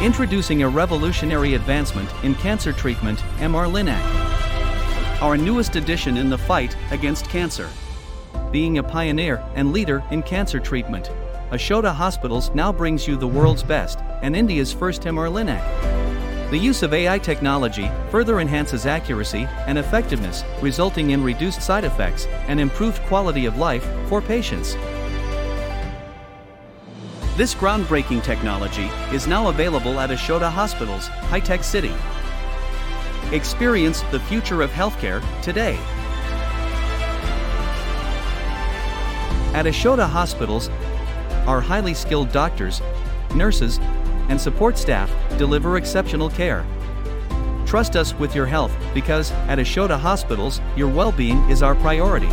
Introducing a revolutionary advancement in cancer treatment, MR Linac. Our newest addition in the fight against cancer. Being a pioneer and leader in cancer treatment, Yashoda Hospitals now brings you the world's best and India's first MR Linac. The use of AI technology further enhances accuracy and effectiveness, resulting in reduced side effects and improved quality of life for patients. This groundbreaking technology is now available at Yashoda Hospitals, HITEC City. Experience the future of healthcare today. At Yashoda Hospitals, our highly skilled doctors, nurses, and support staff deliver exceptional care. Trust us with your health because at Yashoda Hospitals, your well being is our priority.